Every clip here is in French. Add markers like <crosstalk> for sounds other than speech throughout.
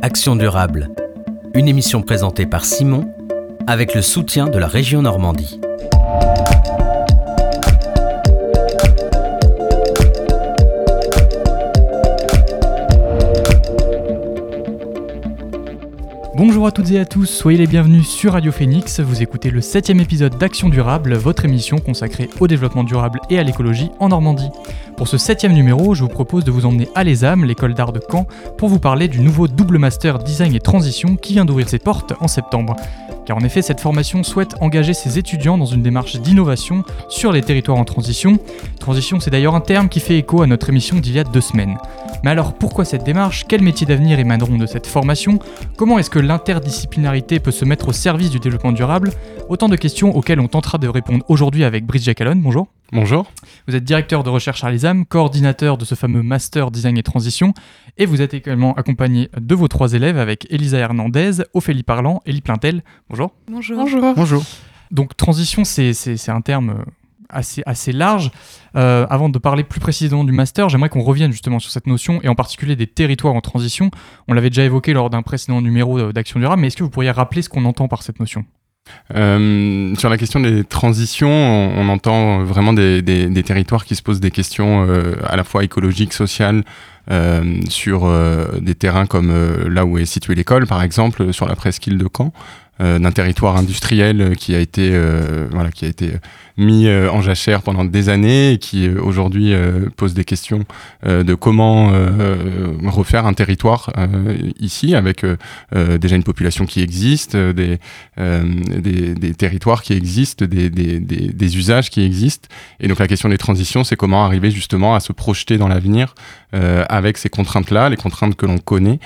Action durable, une émission présentée par Simon avec le soutien de la région Normandie. Bonjour à toutes et à tous, soyez les bienvenus sur Radio Phoenix. Vous écoutez le septième épisode d'Action Durable, votre émission consacrée au développement durable et à l'écologie en Normandie. Pour ce septième numéro, je vous propose de vous emmener à l'ESAM, l'école d'art de Caen, pour vous parler du nouveau double master design et transition qui vient d'ouvrir ses portes en septembre car en effet cette formation souhaite engager ses étudiants dans une démarche d'innovation sur les territoires en transition. Transition c'est d'ailleurs un terme qui fait écho à notre émission d'il y a deux semaines. Mais alors pourquoi cette démarche? Quels métiers d'avenir émaneront de cette formation? Comment est-ce que l'interdisciplinarité peut se mettre au service du développement durable? Autant de questions auxquelles on tentera de répondre aujourd'hui avec Brice Jacalon. Bonjour. Bonjour. Vous êtes directeur de recherche à l'ESAM, coordinateur de ce fameux Master Design et Transition, et vous êtes également accompagné de vos trois élèves avec Elisa Hernandez, Ophélie Parlant, Elie Plintel. Bonjour. Bonjour. Bonjour. Bonjour. Donc transition, c'est un terme euh, assez, assez large. Euh, avant de parler plus précisément du master, j'aimerais qu'on revienne justement sur cette notion et en particulier des territoires en transition. On l'avait déjà évoqué lors d'un précédent numéro d'Action Durable, mais est-ce que vous pourriez rappeler ce qu'on entend par cette notion? Euh, sur la question des transitions, on, entend vraiment des, territoires qui se posent des questions euh, à la fois écologiques, sociales, euh, sur des terrains comme là où est située l'école, par exemple, sur la presqu'île de Caen, d'un territoire industriel qui a été, voilà, qui a été mis euh, en jachère pendant des années et qui euh, aujourd'hui euh, pose des questions de comment refaire un territoire ici avec déjà une population qui existe, des, des, des, territoires qui existent, des, des, des, usages qui existent. Et donc la question des transitions, c'est comment arriver justement à se projeter dans l'avenir avec ces contraintes-là, les contraintes que l'on connaît,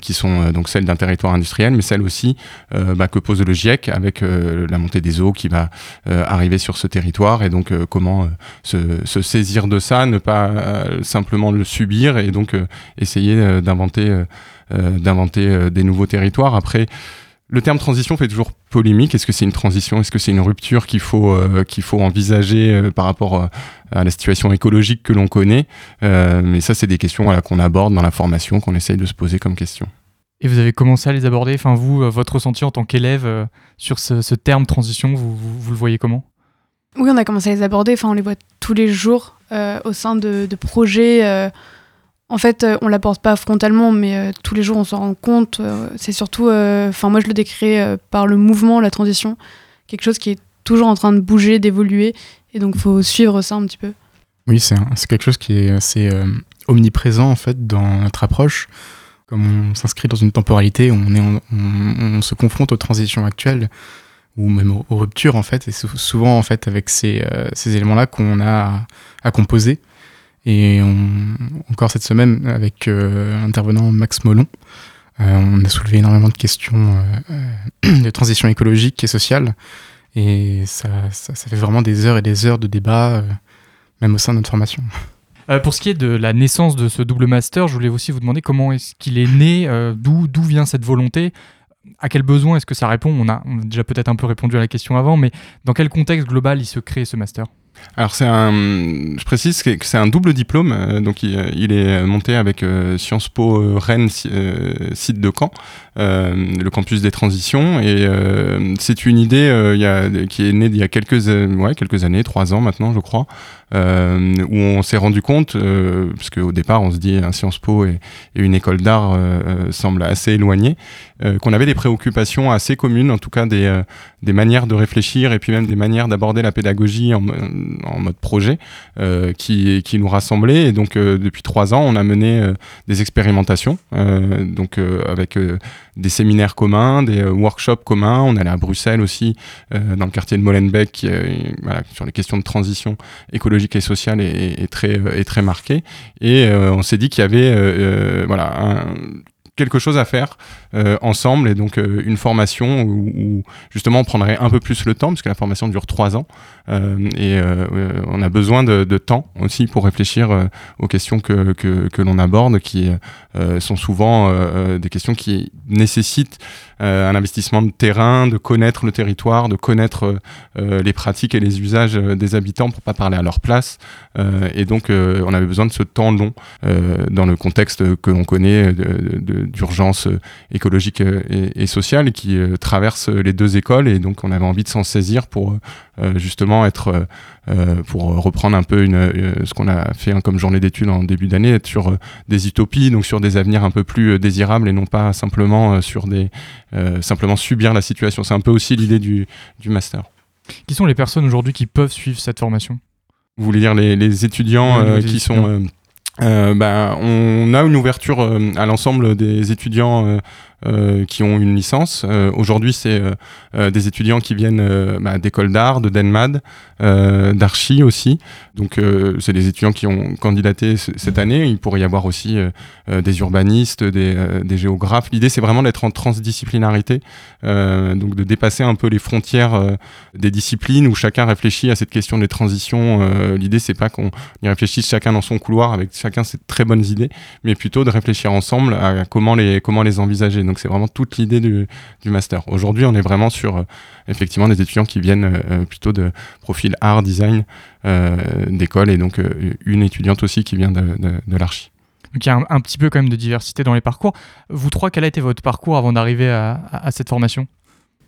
qui sont donc celles d'un territoire industriel, mais celles aussi bah, que pose le GIEC avec la montée des eaux qui va arriver sur ce territoire et donc euh, comment euh, se, saisir de ça, ne pas euh, simplement le subir et donc essayer d'inventer d'inventer des nouveaux territoires. Après, le terme transition fait toujours polémique. Est-ce que c'est une transition? Est-ce que c'est une rupture qu'il faut, qu'il faut envisager par rapport à la situation écologique que l'on connaît? Mais ça, c'est des questions voilà, qu'on aborde dans la formation, qu'on essaye de se poser comme question. Et vous avez commencé à les aborder, enfin vous, votre ressenti en tant qu'élève sur ce, terme transition, vous, vous le voyez comment? Oui, on a commencé à les aborder. Enfin, on les voit tous les jours euh, au sein de, projets. Euh. en fait, euh, on l'aborde pas frontalement, mais tous les jours, on s'en rend compte. c'est surtout, enfin, moi, je le décris par le mouvement, la transition, quelque chose qui est toujours en train de bouger, d'évoluer, et donc faut suivre ça un petit peu. Oui, c'est quelque chose qui est assez omniprésent en fait dans notre approche. Comme on s'inscrit dans une temporalité, on, est, on se confronte aux transitions actuelles ou même aux, ruptures en fait. Et souvent en fait avec ces, euh, éléments-là qu'on a à, composer. Et encore cette semaine avec euh, l'intervenant Max Molon, euh, on a soulevé énormément de questions <clears throat> de transition écologique et sociale. Et ça, ça, fait vraiment des heures et des heures de débat, même au sein de notre formation. <laughs> pour ce qui est de la naissance de ce double master, je voulais aussi vous demander comment est-ce qu'il est né, d'où vient cette volonté à quel besoin est-ce que ça répond? On a, déjà peut-être un peu répondu à la question avant, mais dans quel contexte global il se crée ce master? Alors c'est un, je précise que c'est un double diplôme, euh, donc il, est monté avec euh, Sciences Po euh, Rennes site de Caen, le campus des transitions, et c'est une idée qui est née il y a quelques, années, trois ans maintenant je crois, euh, où on s'est rendu compte, euh, parce qu'au départ on se dit un Sciences Po et, une école d'art euh, semblent assez éloignés, qu'on avait des préoccupations assez communes, en tout cas des, des manières de réfléchir et puis même des manières d'aborder la pédagogie en, mode projet qui, qui nous rassemblaient. Et donc depuis trois ans on a mené des expérimentations, donc avec des séminaires communs, des workshops communs. On allait à Bruxelles aussi, dans le quartier de Molenbeek, voilà, sur les questions de transition écologique et sociale est, très, est très marquée. Et euh, on s'est dit qu'il y avait euh, euh, voilà, quelque chose à faire ensemble et donc une formation où, justement on prendrait un peu plus le temps parce que la formation dure trois ans et on a besoin de, temps aussi pour réfléchir aux questions que, que, l'on aborde qui sont souvent des questions qui nécessitent euh, un investissement de terrain, de connaître le territoire, de connaître euh, les pratiques et les usages euh, des habitants pour pas parler à leur place. et donc, on avait besoin de ce temps long dans le contexte que l'on connaît d'urgence écologique et, et, sociale qui traverse les deux écoles et donc on avait envie de s'en saisir pour justement être pour reprendre un peu une, ce qu'on a fait hein, comme journée d'études en début d'année, être sur des utopies, donc sur des avenirs un peu plus désirables et non pas simplement sur des simplement subir la situation. C'est un peu aussi l'idée du, du master. Qui sont les personnes aujourd'hui qui peuvent suivre cette formation? Vous voulez dire les, les étudiants euh, qui sont... Euh, euh, bah, on a une ouverture à l'ensemble des étudiants euh, qui ont une licence. Euh, aujourd'hui, c'est euh, des étudiants qui viennent bah, d'écoles d'art, de Denmad, d'archi aussi. Donc, c'est des étudiants qui ont candidaté cette année. Il pourrait y avoir aussi des urbanistes, des, des géographes. L'idée, c'est vraiment d'être en transdisciplinarité, donc de dépasser un peu les frontières des disciplines où chacun réfléchit à cette question des transitions. L'idée, c'est pas qu'on y réfléchisse chacun dans son couloir avec chacun ses très bonnes idées, mais plutôt de réfléchir ensemble à comment les, comment les envisager. Donc c'est vraiment toute l'idée du, master. Aujourd'hui, on est vraiment sur euh, effectivement des étudiants qui viennent euh, euh, plutôt de profil art, design d'école et donc une étudiante aussi qui vient de, de, l'archi. Donc il y a un, petit peu quand même de diversité dans les parcours. Vous trois, quel a été votre parcours avant d'arriver à, cette formation?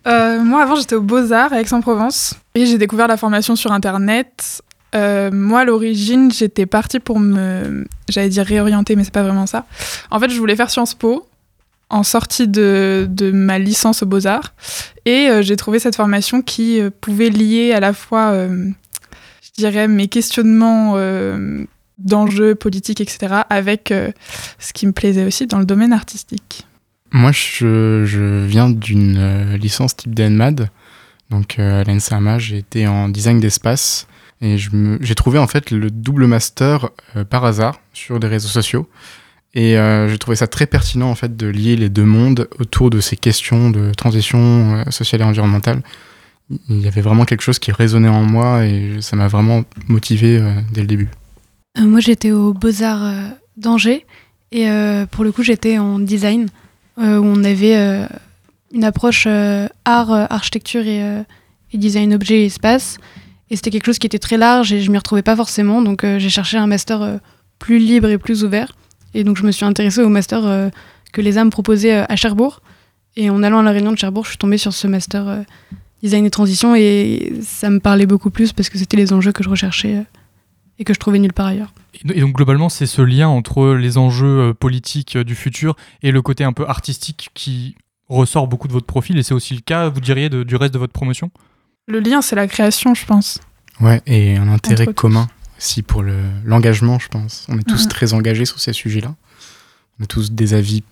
Moi, avant, j'étais aux Beaux-Arts à Aix-en-Provence et j'ai découvert la formation sur Internet. moi, à l'origine, j'étais partie pour me, j'allais dire réorienter, mais c'est pas vraiment ça. En fait, je voulais faire Sciences Po, en sortie de, ma licence aux beaux-arts. Et euh, j'ai trouvé cette formation qui euh, pouvait lier à la fois, euh, je dirais, mes questionnements d'enjeux politiques, etc., avec ce qui me plaisait aussi dans le domaine artistique. Moi, je, viens d'une licence type DNMAD. Donc à l'ENSAMA, j'ai été en design d'espace. Et j'ai trouvé en fait le double master par hasard sur des réseaux sociaux. Et euh, j'ai trouvé ça très pertinent en fait de lier les deux mondes autour de ces questions de transition euh, sociale et environnementale. Il y avait vraiment quelque chose qui résonnait en moi et ça m'a vraiment motivé euh, dès le début. moi j'étais aux Beaux-Arts d'Angers et pour le coup j'étais en design où on avait une approche art, architecture et, design objet et espace. Et c'était quelque chose qui était très large et je m'y retrouvais pas forcément donc j'ai cherché un master plus libre et plus ouvert. Et donc je me suis intéressée au master euh, que les âmes proposaient euh, à Cherbourg. Et en allant à la réunion de Cherbourg, je suis tombée sur ce master euh, design et transition et ça me parlait beaucoup plus parce que c'était les enjeux que je recherchais et que je trouvais nulle part ailleurs. Et donc globalement, c'est ce lien entre les enjeux politiques du futur et le côté un peu artistique qui ressort beaucoup de votre profil et c'est aussi le cas, vous diriez, du reste de votre promotion? Le lien, c'est la création, je pense. Ouais, et un intérêt commun si pour l'engagement, je pense. On est tous mhm. très engagés sur ces sujets-là. On a tous des avis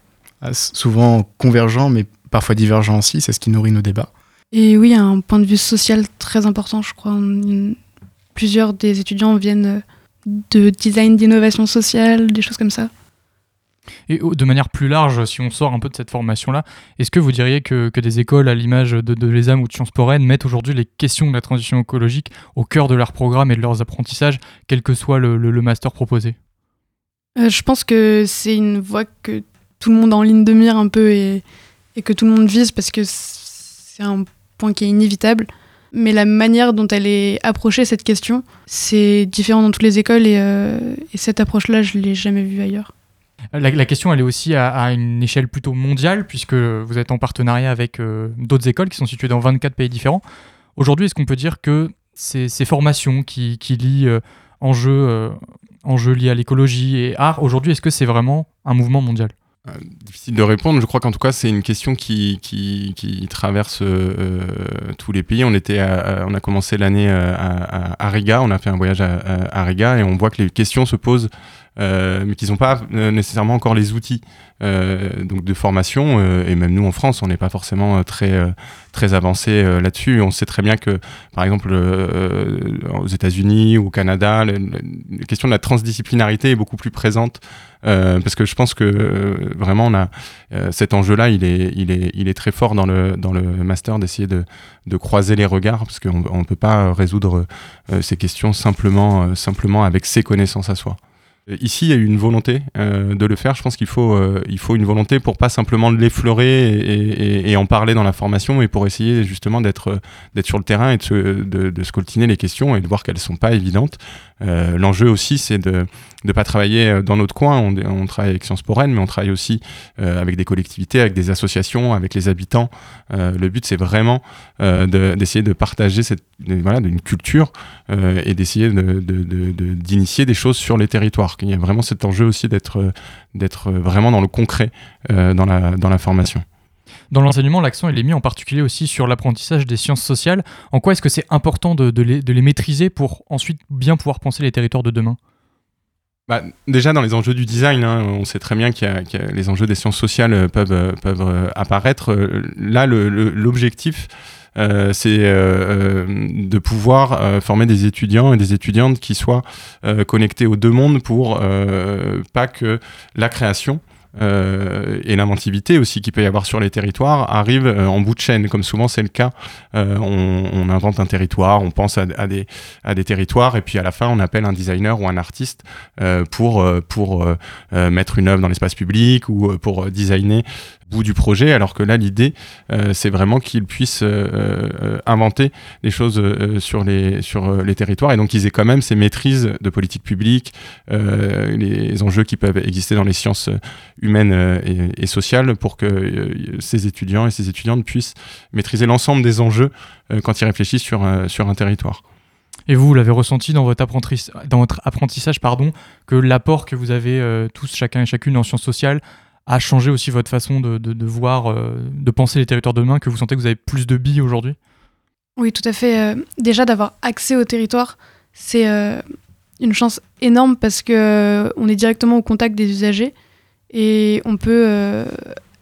souvent convergents, mais parfois divergents aussi. C'est ce qui nourrit nos débats. Et oui, un point de vue social très important, je crois. Plusieurs des étudiants viennent de design d'innovation sociale, des choses comme ça. Et de manière plus large, si on sort un peu de cette formation-là, est-ce que vous diriez que, des écoles à l'image de, de l'ESAM ou de Sciences Po Rennes mettent aujourd'hui les questions de la transition écologique au cœur de leur programme et de leurs apprentissages, quel que soit le, master proposé? Euh, Je pense que c'est une voie que tout le monde en ligne de mire un peu et, que tout le monde vise parce que c'est un point qui est inévitable. Mais la manière dont elle est approchée, cette question, c'est différent dans toutes les écoles et, euh, et cette approche-là, je ne l'ai jamais vue ailleurs. La, question, elle est aussi à, une échelle plutôt mondiale, puisque vous êtes en partenariat avec euh, d'autres écoles qui sont situées dans 24 pays différents. Aujourd'hui, est-ce qu'on peut dire que ces, formations qui, lient euh, enjeux, euh, enjeux liés à l'écologie et art, aujourd'hui, est-ce que c'est vraiment un mouvement mondial? Difficile de répondre. Je crois qu'en tout cas, c'est une question qui, traverse tous les pays. On, était on a commencé l'année à, à, Riga, on a fait un voyage à, Riga et on voit que les questions se posent euh, mais qui n'ont pas euh, nécessairement encore les outils euh, donc de formation. et même nous en France, on n'est pas forcément très très avancé là-dessus. On sait très bien que, par exemple, aux États-Unis ou au Canada, la, question de la transdisciplinarité est beaucoup plus présente parce que je pense que vraiment on a cet enjeu-là, il est, il, est, il est très fort dans le, dans le master d'essayer de, de croiser les regards parce qu'on ne peut pas résoudre ces questions simplement, simplement avec ses connaissances à soi. Ici, il y a eu une volonté euh, de le faire. Je pense qu'il faut, euh, il faut une volonté pour pas simplement l'effleurer et, en parler dans la formation, mais pour essayer justement d'être, sur le terrain et de, se, de, les questions et de voir qu'elles sont pas évidentes. Euh, l'enjeu aussi, c'est de ne pas travailler dans notre coin. On, travaille avec Sciences Po Rennes, mais on travaille aussi euh, avec des collectivités, avec des associations, avec les habitants. Euh, le but, c'est vraiment d'essayer de, partager cette, voilà, une culture et d'essayer d'initier de, de, des choses sur les territoires. Il y a vraiment cet enjeu aussi d'être d'être vraiment dans le concret dans, la, dans la formation. Dans l'enseignement, l'accent est mis en particulier aussi sur l'apprentissage des sciences sociales. En quoi est-ce que c'est important de, de, les, de, les, maîtriser pour ensuite bien pouvoir penser les territoires de demain? Bah, déjà dans les enjeux du design, hein, on sait très bien qu'il a les enjeux des sciences sociales peuvent, peuvent apparaître. Là, l'objectif, euh, c'est euh, de pouvoir euh, former des étudiants et des étudiantes qui soient connectés aux deux mondes pour pas que la création euh, et l'inventivité aussi qu'il peut y avoir sur les territoires arrive euh, en bout de chaîne, comme souvent c'est le cas. Euh, on, on, invente un territoire, on pense à, à, des, à des territoires, et puis à la fin on appelle un designer ou un artiste euh, pour, pour mettre une œuvre dans l'espace public ou pour designer bout du projet, alors que là, l'idée, euh, c'est vraiment qu'ils puissent euh, euh, inventer des choses sur, les, sur les territoires et donc qu'ils aient quand même ces maîtrises de politique publique, les enjeux qui peuvent exister dans les sciences humaines et, sociales pour que ces étudiants et ces étudiantes puissent maîtriser l'ensemble des enjeux quand ils réfléchissent sur, sur un territoire. Et vous, vous l'avez ressenti dans votre, dans votre apprentissage, pardon, que l'apport que vous avez tous, chacun et chacune en sciences sociales, a changé aussi votre façon de, de, de voir, euh, de penser les territoires de demain, que vous sentez que vous avez plus de billes aujourd'hui? Oui, tout à fait. Euh, déjà, d'avoir accès au territoire, c'est euh, une chance énorme parce que on est directement au contact des usagers et on peut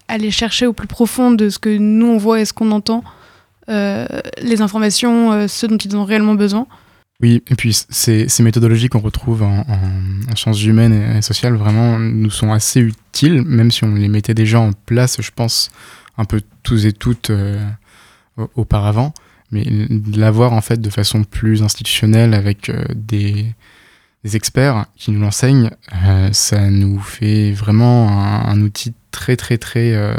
aller chercher au plus profond de ce que nous on voit et ce qu'on entend, les informations, ce dont ils ont réellement besoin. Oui, et puis ces, ces méthodologies qu'on retrouve en, sciences humaines et sociales vraiment nous sont assez utiles, même si on les mettait déjà en place, je pense, un peu tous et toutes euh, auparavant. Mais l'avoir en fait de façon plus institutionnelle avec euh, des, des, experts qui nous l'enseignent, euh, ça nous fait vraiment un, un, outil très très très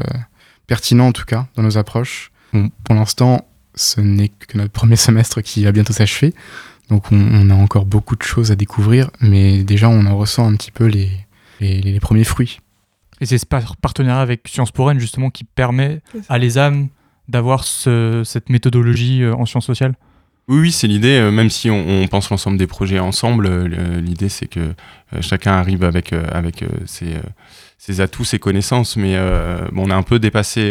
pertinent en tout cas dans nos approches. Bon, pour l'instant, ce n'est que notre premier semestre qui va bientôt s'achever. Donc on, on, a encore beaucoup de choses à découvrir, mais déjà on en ressent un petit peu les, les, les premiers fruits. Et c'est ce partenariat avec Sciences Po Rennes justement qui permet à les âmes d'avoir ce, cette méthodologie euh, en sciences sociales? Oui, oui, c'est l'idée. Euh, même si on, on pense l'ensemble des projets ensemble, euh, l'idée c'est que chacun arrive avec, avec ses, ses, atouts, ses connaissances. Mais bon, on a un peu dépassé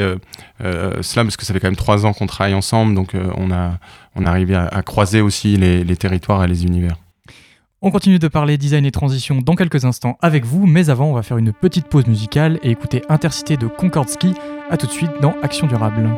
cela parce que ça fait quand même trois ans qu'on travaille ensemble, donc on a on arrivé à, à croiser aussi les, territoires et les univers. On continue de parler design et transition dans quelques instants avec vous, mais avant on va faire une petite pause musicale et écouter Intercité de Concorde Ski. A tout de suite dans Action Durable.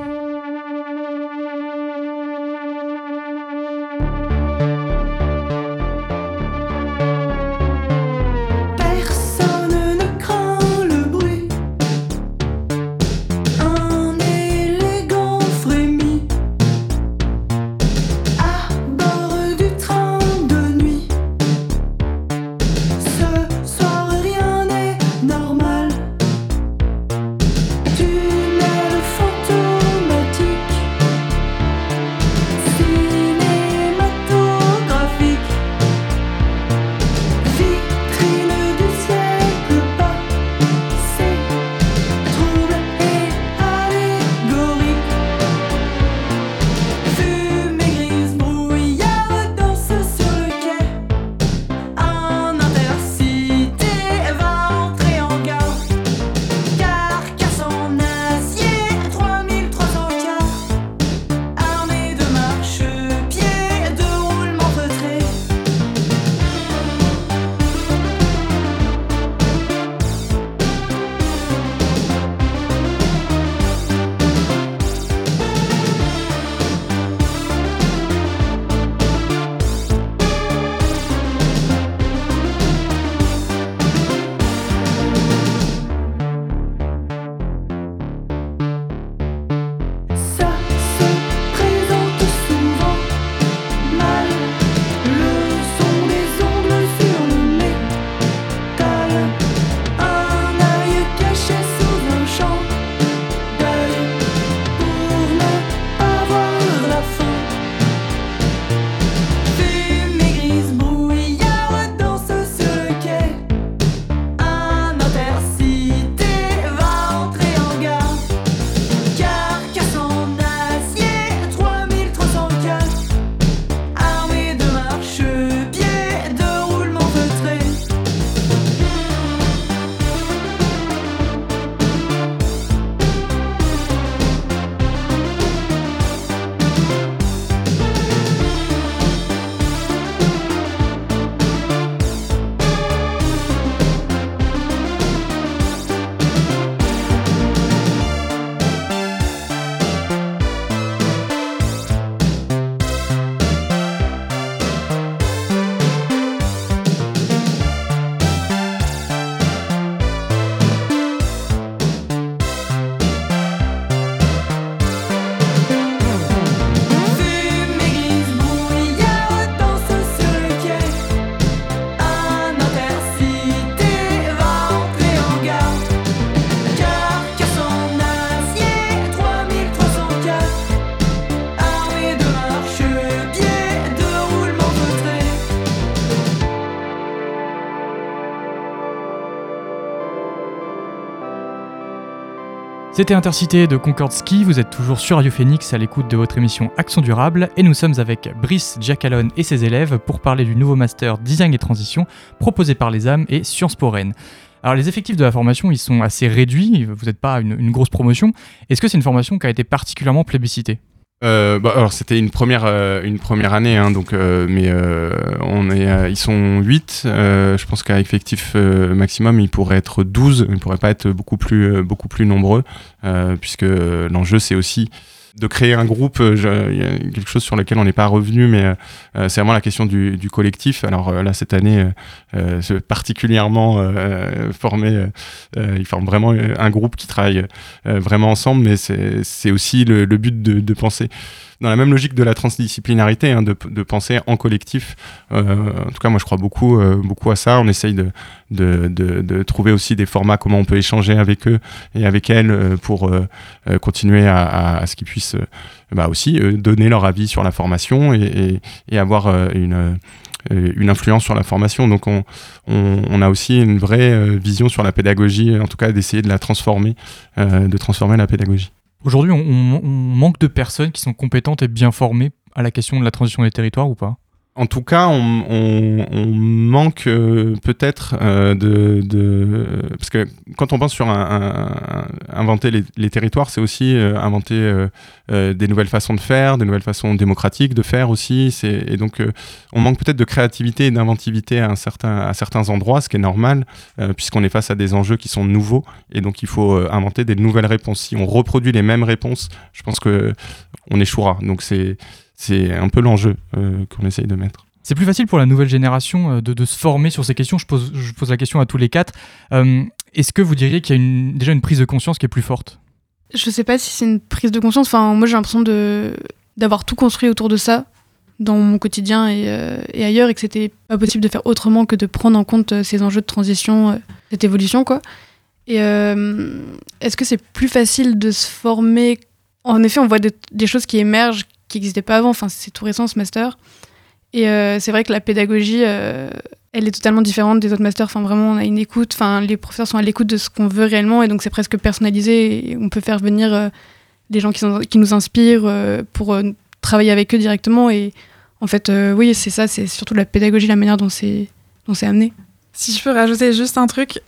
C'était Intercité de Concorde Ski, vous êtes toujours sur Radio Phoenix à l'écoute de votre émission Action Durable et nous sommes avec Brice Giacalone et ses élèves pour parler du nouveau master Design et Transition proposé par les âmes et Sciences Po Rennes. Alors les effectifs de la formation ils sont assez réduits, vous n'êtes pas une, une grosse promotion. Est-ce que c'est une formation qui a été particulièrement plébiscitée? Euh, bah, alors c'était une première euh, une première année hein, donc euh, mais euh, on est euh, ils sont 8 je pense qu'à effectif maximum ils pourraient être 12 ils pourraient pas être beaucoup plus beaucoup plus nombreux puisque l'enjeu c'est aussi de créer un groupe, euh, quelque chose sur lequel on n'est pas revenu, mais euh, euh, c'est vraiment la question du, du collectif. Alors là, cette année, particulièrement formé, ils forment vraiment un groupe qui travaille vraiment ensemble, mais c'est aussi le, but de penser dans la même logique de la transdisciplinarité, hein, de, penser en collectif. Euh, en tout cas, moi, je crois beaucoup, euh, beaucoup à ça. On essaye de, trouver aussi des formats, comment on peut échanger avec eux et avec elles euh, pour continuer à, ce qu'ils puissent bah, aussi donner leur avis sur la formation et, avoir une influence sur la formation. Donc on, a aussi une vraie vision sur la pédagogie, en tout cas d'essayer de la transformer, de transformer la pédagogie. Aujourd'hui, on, manque de personnes qui sont compétentes et bien formées à la question de la transition des territoires ou pas? En tout cas, on, manque euh, peut-être euh, de, Parce que quand on pense sur inventer les, territoires, c'est aussi euh, inventer des nouvelles façons de faire, des nouvelles façons démocratiques de faire aussi. Et donc, on manque peut-être de créativité et d'inventivité à, certain, à certains endroits, ce qui est normal, puisqu'on est face à des enjeux qui sont nouveaux. Et donc, il faut inventer des nouvelles réponses. Si on reproduit les mêmes réponses, je pense que on échouera. Donc, c'est c'est un peu l'enjeu euh, qu'on essaye de mettre. C'est plus facile pour la nouvelle génération euh, de, de, se former sur ces questions. Je pose, je pose la question à tous les quatre. Euh, Est-ce que vous diriez qu'il y a une, déjà une prise de conscience qui est plus forte? Je sais pas si c'est une prise de conscience. Enfin, moi, j'ai l'impression d'avoir tout construit autour de ça dans mon quotidien et, euh, et ailleurs et que c'était pas possible de faire autrement que de prendre en compte ces enjeux de transition, euh, cette évolution, quoi. Et est-ce que c'est plus facile de se former? En effet, on voit de, des choses qui émergent qui n'existait pas avant. Enfin, c'est tout récent ce master. Et euh, c'est vrai que la pédagogie, euh, elle est totalement différente des autres masters. Enfin, vraiment, on a une écoute. Enfin, les professeurs sont à l'écoute de ce qu'on veut réellement, et donc c'est presque personnalisé. On peut faire venir euh, des gens qui, nous inspirent pour travailler avec eux directement. Et en fait, oui, c'est ça. C'est surtout la pédagogie, la manière dont c'est amené. Si je peux rajouter juste un truc,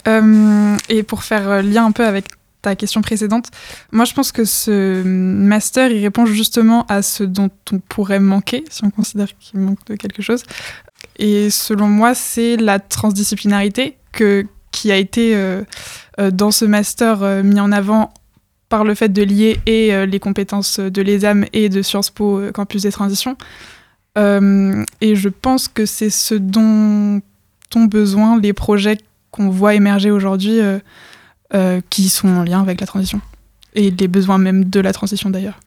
et pour faire lien un peu avec ta question précédente. Moi, je pense que ce master, il répond justement à ce dont on pourrait manquer, si on considère qu'il manque de quelque chose. Et selon moi, c'est la transdisciplinarité qui a été euh, euh, dans ce master euh, mis en avant par le fait de lier et les compétences de l'ESAM et de Sciences Po Campus des Transitions. Et je pense que c'est ce dont ont besoin les projets qu'on voit émerger aujourd'hui euh, qui sont en lien avec la transition et les besoins même de la transition d'ailleurs.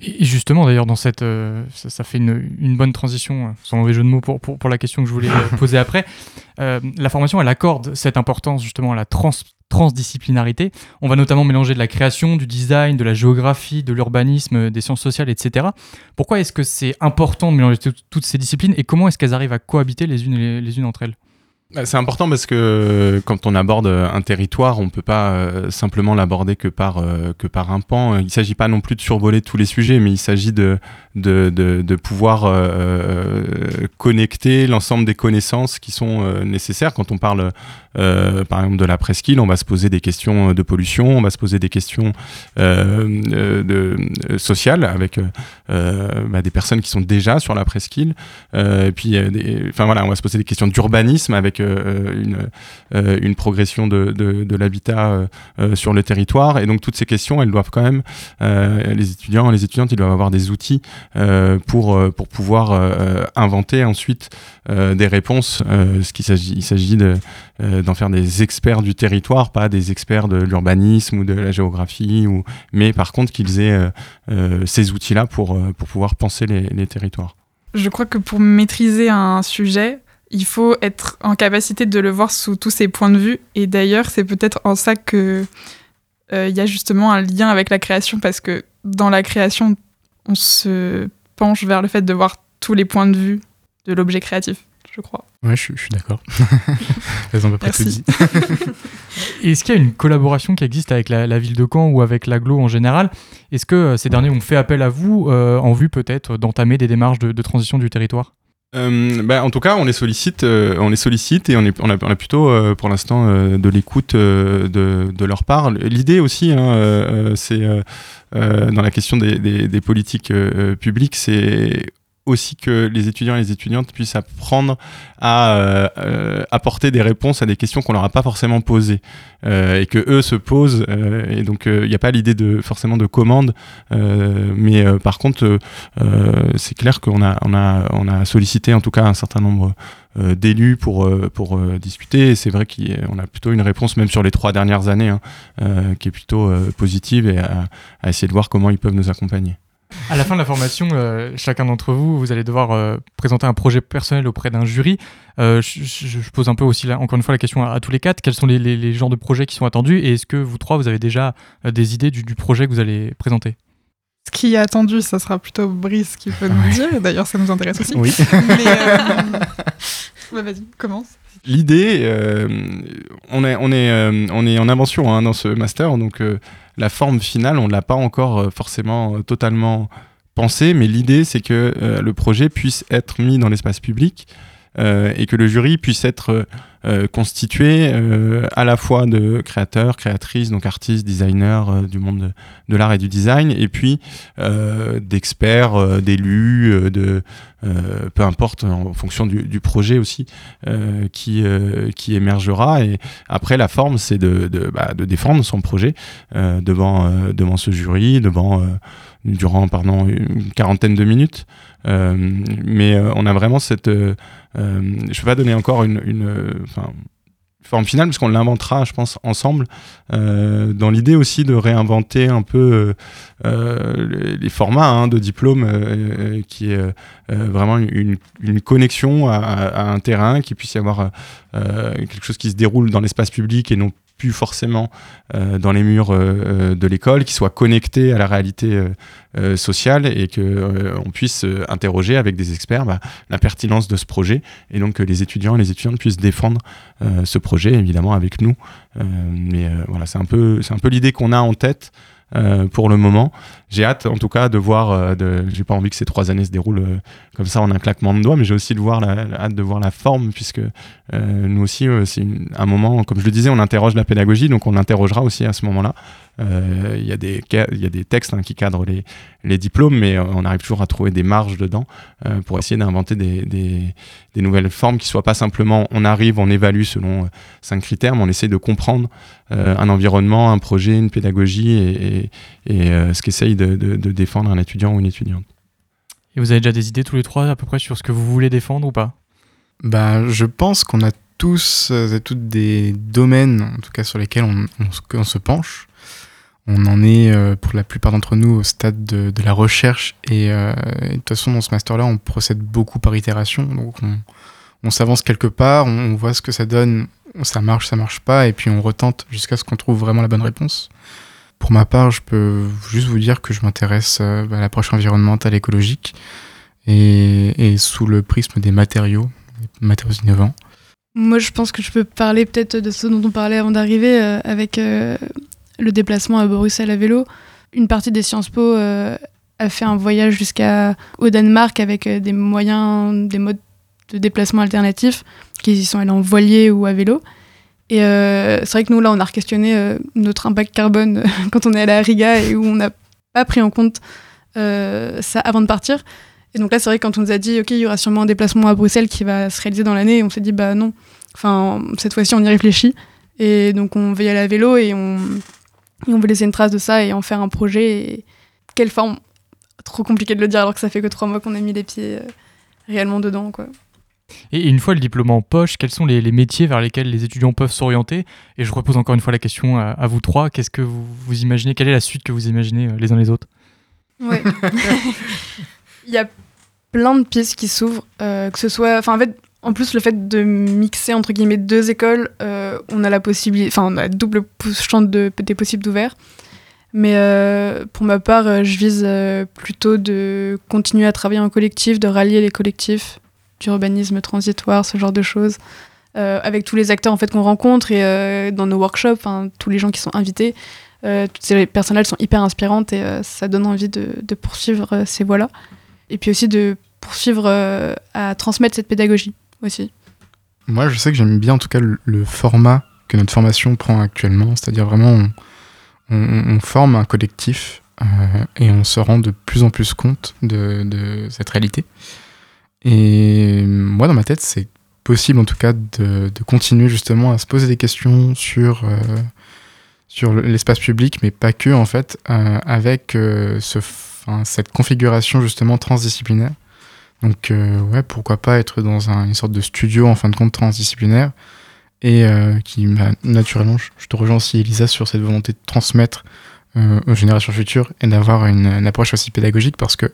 Et justement, d'ailleurs, dans cette, euh, ça, fait une, bonne transition, euh, sans mauvais jeu de mots, pour, pour, la question que je voulais euh, poser après. La formation, elle accorde cette importance justement à la trans transdisciplinarité. On va notamment mélanger de la création, du design, de la géographie, de l'urbanisme, des sciences sociales, etc. Pourquoi est-ce que c'est important de mélanger toutes ces disciplines et comment est-ce qu'elles arrivent à cohabiter les unes, les, unes entre elles? C'est important parce que quand on aborde un territoire, on peut pas euh, simplement l'aborder que par euh, que par un pan. Il s'agit pas non plus de survoler tous les sujets, mais il s'agit de, de, de pouvoir euh, connecter l'ensemble des connaissances qui sont nécessaires. Quand on parle, par exemple, de la presqu'île, on va se poser des questions de pollution, on va se poser des questions de, sociales avec bah, des personnes qui sont déjà sur la presqu'île. et puis, enfin voilà, on va se poser des questions d'urbanisme avec euh, une, euh, une progression de, l'habitat euh, sur le territoire. Et donc toutes ces questions, elles doivent quand même, les étudiants, les étudiantes, ils doivent avoir des outils pour, pour pouvoir inventer ensuite des réponses. ce qu'il s'agit, il s'agit de, d'en faire des experts du territoire, pas des experts de l'urbanisme ou de la géographie, ou, mais par contre qu'ils aient ces outils-là pour, pour pouvoir penser les territoires. Je crois que pour maîtriser un sujet, il faut être en capacité de le voir sous tous ses points de vue. Et d'ailleurs, c'est peut-être en ça que euh, il y a justement un lien avec la création, parce que dans la création, on se penche vers le fait de voir tous les points de vue de l'objet créatif. je crois. Ouais, je, je suis d'accord. Elles ont près tout dit. Est-ce qu'il y a une collaboration qui existe avec la, la ville de Caen ou avec l'aglo en général? Est-ce que euh, ces derniers ont fait appel à vous euh, en vue peut-être d'entamer des démarches de, de transition du territoire? Euh, bah, en tout cas, on les sollicite, euh, on les sollicite et on, est, on, a, on a plutôt euh, pour l'instant euh, de l'écoute euh, de, de leur part. L'idée aussi, hein, euh, c'est dans la question des, des, des politiques publiques, c'est aussi que les étudiants et les étudiantes puissent apprendre à euh, euh, apporter des réponses à des questions qu'on leur a pas forcément posées euh, et que eux se posent euh, et donc il n'y a pas l'idée de forcément de commande euh, mais euh, par contre euh, euh, c'est clair qu'on a on a on a sollicité en tout cas un certain nombre euh, d'élus pour euh, pour euh, discuter et c'est vrai qu'on a plutôt une réponse même sur les trois dernières années hein, euh, qui est plutôt euh, positive et à, à essayer de voir comment ils peuvent nous accompagner. À la fin de la formation, euh, chacun d'entre vous, vous allez devoir euh, présenter un projet personnel auprès d'un jury. Euh, je, pose un peu aussi, là, encore une fois, la question à, tous les quatre. Quels sont les, genres de projets qui sont attendus Et est-ce que vous trois, vous avez déjà des idées du projet que vous allez présenter? Ce qui est attendu, ça sera plutôt Brice qui peut nous dire. D'ailleurs, ça nous intéresse aussi. Oui. Mais, euh, <laughs> bah, vas-y, commence. L'idée, euh, on, est, on, est, euh, on est en invention hein, dans ce master, donc la forme finale, on ne l'a pas encore forcément totalement pensée, mais l'idée, c'est que le projet puisse être mis dans l'espace public et que le jury puisse être euh, constitué euh, à la fois de créateurs, créatrices, donc artistes, designers euh, du monde de, l'art et du design, et puis euh, d'experts, euh, d'élus, euh, de peu importe en fonction du, du projet aussi qui qui émergera. Et après la forme c'est de de, bah, de défendre son projet devant devant ce jury devant durant pardon une quarantaine de minutes. Euh, mais euh, on a vraiment cette euh, je vais pas donner encore une une enfin forme finale parce qu'on l'inventera je pense ensemble euh, dans l'idée aussi de réinventer un peu euh, les, formats hein, de diplôme euh, qui est vraiment une, connexion à, à un terrain, qu'il puisse y avoir quelque chose qui se déroule dans l'espace public et non forcément euh, dans les murs euh, euh, de l'école, qui soit connecté à la réalité sociale et que on puisse interroger avec des experts bah, la pertinence de ce projet et donc que les étudiants et les étudiantes puissent défendre ce projet évidemment avec nous. Mais voilà, c'est un peu c'est un peu l'idée qu'on a en tête. Euh, pour le moment, j'ai hâte en tout cas de voir. euh, j'ai pas envie que ces trois années se déroulent euh, comme ça en un claquement de doigts, mais j'ai aussi hâte de voir la forme, puisque nous aussi, c'est un moment, comme je le disais, on interroge la pédagogie, donc on l'interrogera aussi à ce moment-là. Euh, Il y, a des ca- il y a des textes hein, qui cadrent les, les diplômes, mais euh, on arrive toujours à trouver des marges dedans euh, pour essayer d'inventer des, des, des nouvelles formes qui soient pas simplement on arrive, on évalue selon cinq critères, mais on essaie de comprendre euh, un environnement, un projet, une pédagogie et, et- et, euh, ce qu'essaye de, de- de défendre un étudiant ou une étudiante. Et vous avez déjà des idées tous les trois à peu près sur ce que vous voulez défendre ou pas? Bah, je pense qu'on a tous et toutes des domaines, en tout cas sur lesquels on, on se- on se penche. On en est, euh, pour la plupart d'entre nous, au stade de, la recherche. Et, euh, et de toute façon, dans ce master-là, on procède beaucoup par itération. Donc, on, s'avance quelque part, on, voit ce que ça donne, ça marche, ça marche pas, et puis on retente jusqu'à ce qu'on trouve vraiment la bonne réponse. Pour ma part, je peux juste vous dire que je m'intéresse euh, à l'approche environnementale écologique et, sous le prisme des matériaux, des matériaux innovants. Moi, je pense que je peux parler peut-être de ce dont on parlait avant d'arriver avec le déplacement à Bruxelles à vélo. Une partie des Sciences Po euh, a fait un voyage jusqu'à au Danemark avec euh, des moyens, des modes de déplacement alternatifs, qui y sont allés en voilier ou à vélo. Et euh, c'est vrai que nous, là, on a questionné notre impact carbone <laughs> quand on est allé à Riga et où on n'a pas pris en compte ça avant de partir. Et donc là, c'est vrai que quand on nous a dit, OK, il y aura sûrement un déplacement à Bruxelles qui va se réaliser dans l'année, on s'est dit, bah non. Enfin, cette fois-ci, on y réfléchit. Et donc, on va y aller à vélo et on, et on veut laisser une trace de ça et en faire un projet. Et quelle forme Trop compliqué de le dire alors que ça fait que trois mois qu'on a mis les pieds euh, réellement dedans, quoi. Et une fois le diplôme en poche, quels sont les, les métiers vers lesquels les étudiants peuvent s'orienter? Et je repose encore une fois la question à, à vous trois. Qu'est-ce que vous, vous imaginez? Quelle est la suite que vous imaginez euh, les uns les autres? Ouais. <laughs> Il y a plein de pistes qui s'ouvrent, euh, que ce soit. Enfin, en fait, en plus, le fait de mixer entre guillemets deux écoles, euh, on a la possibilité. Enfin, on a double champ de, des possibles d'ouvert. Mais euh, pour ma part, euh, je vise plutôt de continuer à travailler en collectif, de rallier les collectifs, d'urbanisme transitoire, ce genre de choses, avec tous les acteurs en fait qu'on rencontre et dans nos workshops, tous les gens qui sont invités. toutes ces personnes-là sont hyper inspirantes et ça donne envie de, de poursuivre ces voies-là. Et puis aussi de poursuivre à transmettre cette pédagogie Moi, je sais que j'aime bien en tout cas le, format que notre formation prend actuellement, c'est-à-dire vraiment on, forme un collectif euh, et on se rend de plus en plus compte de, cette réalité. Et moi, dans ma tête, c'est possible en tout cas de, continuer justement à se poser des questions sur, euh, sur l'espace public, mais pas que en fait, euh, avec ce, cette configuration justement transdisciplinaire donc euh, ouais, pourquoi pas être dans une sorte de studio en fin de compte transdisciplinaire et euh, qui m'a naturellement, je, te rejoins aussi Elisa sur cette volonté de transmettre euh, aux générations futures et d'avoir une, approche aussi pédagogique parce que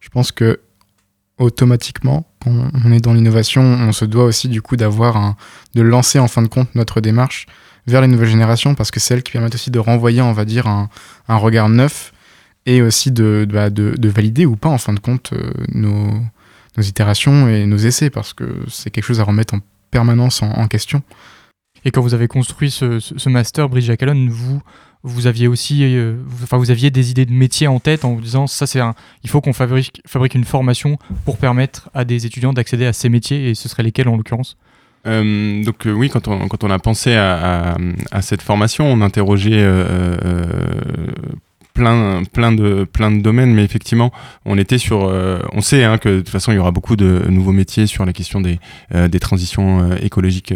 je pense que automatiquement, quand on est dans l'innovation, on se doit aussi du coup d'avoir un, de lancer en fin de compte notre démarche vers les nouvelles générations parce que c'est elles qui permettent aussi de renvoyer, on va dire, un, regard neuf et aussi de, de, bah, de, valider ou pas en fin de compte nos, nos itérations et nos essais, parce que c'est quelque chose à remettre en permanence en, question. Et quand vous avez construit ce, master, Bridget Calonne, vous, vous aviez aussi, euh, enfin, vous aviez des idées de métier en tête en vous disant ça c'est un, il faut qu'on fabrique, fabrique une formation pour permettre à des étudiants d'accéder à ces métiers et ce seraient lesquels en l'occurrence? Euh, donc euh, oui, quand on, quand on a pensé à, à, cette formation, on interrogeait plein, de, plein de domaines, mais effectivement, on était sur. Euh, on sait hein, que de toute façon, il y aura beaucoup de nouveaux métiers sur la question des, euh, des transitions euh, écologiques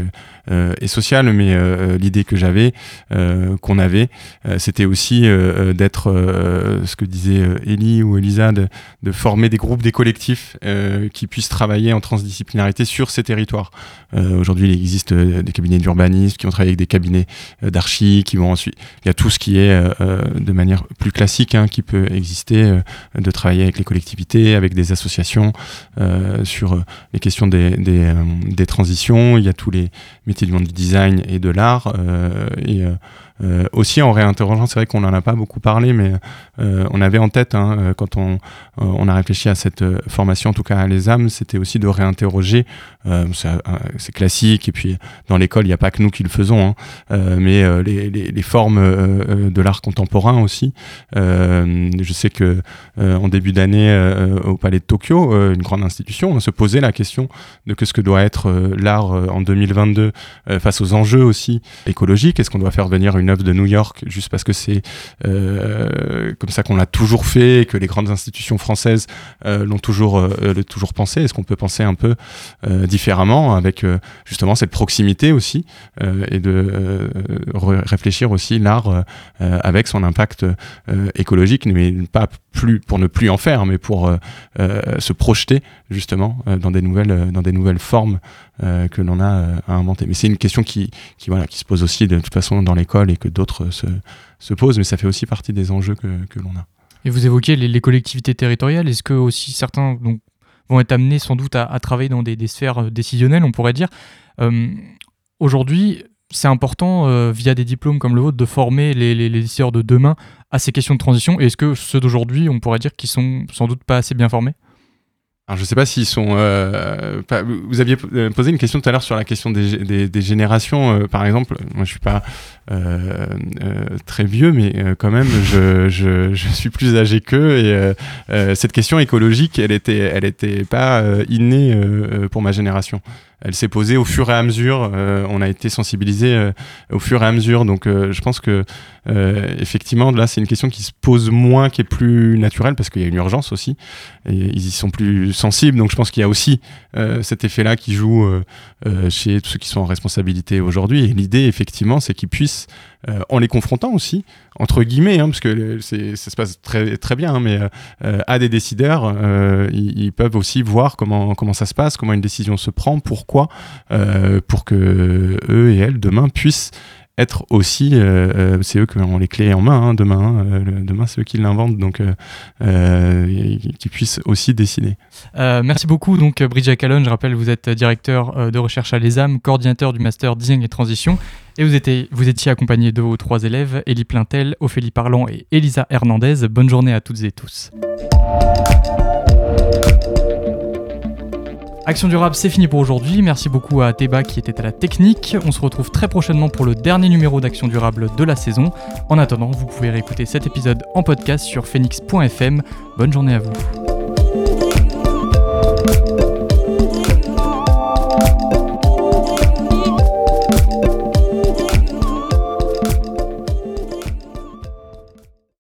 et sociales, mais l'idée que j'avais, qu'on avait, c'était aussi d'être, ce que disait Elie ou Elisa, de, former des groupes, des collectifs qui puissent travailler en transdisciplinarité sur ces territoires. Aujourd'hui, il existe des cabinets d'urbanisme qui vont travailler avec des cabinets d'archi, qui vont ensuite. Il y a tout ce qui est de manière plus classique hein, qui peut exister, euh, de travailler avec les collectivités, avec des associations euh, sur euh, les questions des, des, transitions. Il y a tous les métiers du monde du design et de l'art. Euh, aussi en réinterrogeant, c'est vrai qu'on n'en a pas beaucoup parlé, mais euh, on avait en tête, hein, euh, quand on, a réfléchi à cette formation, en tout cas à l'ESAM, c'était aussi de réinterroger, c'est classique, et puis dans l'école, il n'y a pas que nous qui le faisons, hein, mais les, les, les, formes de l'art contemporain aussi. je sais que en début d'année, au Palais de Tokyo, une grande institution, on se posait la question de que ce que doit être l'art en 2022 face aux enjeux aussi écologiques. Est-ce qu'on doit faire venir une œuvre de New York juste parce que c'est euh, comme ça qu'on l'a toujours fait et que les grandes institutions françaises euh, l'ont toujours, euh, toujours pensé. Est-ce qu'on peut penser un peu différemment avec justement cette proximité aussi et de réfléchir aussi l'art avec son impact écologique, mais pas plus pour ne plus en faire, mais pour se projeter justement dans des nouvelles, dans des nouvelles formes que l'on a à inventer. Mais c'est une question qui, voilà, qui se pose aussi de toute façon dans l'école et que d'autres se, se, posent, mais ça fait aussi partie des enjeux que, l'on a. Et vous évoquez les, collectivités territoriales. Est-ce que aussi certains vont être amenés sans doute à, travailler dans des, sphères décisionnelles, on pourrait dire euh, Aujourd'hui, c'est important, euh, via des diplômes comme le vôtre, de former les, les, décideurs de demain à ces questions de transition. Est-ce que ceux d'aujourd'hui, on pourrait dire qu'ils sont sans doute pas assez bien formés? Alors, je ne sais pas s'ils sont. Euh, vous aviez euh, posé une question tout à l'heure sur la question des, des, générations. Euh, par exemple, moi, je suis pas très vieux, mais quand même, je, je, je, suis plus âgé qu'eux. Et cette question écologique, elle était, elle était pas innée pour ma génération elle s'est posée au fur et à mesure. Euh, on a été sensibilisé euh, au fur et à mesure. Donc, euh, je pense que effectivement, là, c'est une question qui se pose moins, qui est plus naturelle, parce qu'il y a une urgence aussi. Et ils y sont plus sensibles. Donc, je pense qu'il y a aussi cet effet-là qui joue chez tous ceux qui sont en responsabilité aujourd'hui. Et l'idée, effectivement, c'est qu'ils puissent euh, en les confrontant aussi, entre guillemets, hein, parce que ça se passe très, très bien, hein, mais euh, à des décideurs, euh, ils, peuvent aussi voir comment, comment ça se passe, comment une décision se prend, pourquoi, pour que eux et elles, demain, puissent être aussi, euh, euh, c'est eux qui ont les clés en main hein, demain, hein, euh, demain c'est eux qui l'inventent, donc qui puissent aussi décider. merci beaucoup, donc Bridget Callon, je rappelle, vous êtes directeur de recherche à l'ESAM, coordinateur du Master Design et Transition, et vous étiez, accompagné de vos trois élèves, Elie Plintel, Ophélie Parlant et Elisa Hernandez. Bonne journée à toutes et tous. Action durable, c'est fini pour aujourd'hui. Merci beaucoup à Théba qui était à la technique. On se retrouve très prochainement pour le dernier numéro d'Action durable de la saison. En attendant, vous pouvez réécouter cet épisode en podcast sur phoenix.fm. Bonne journée à vous.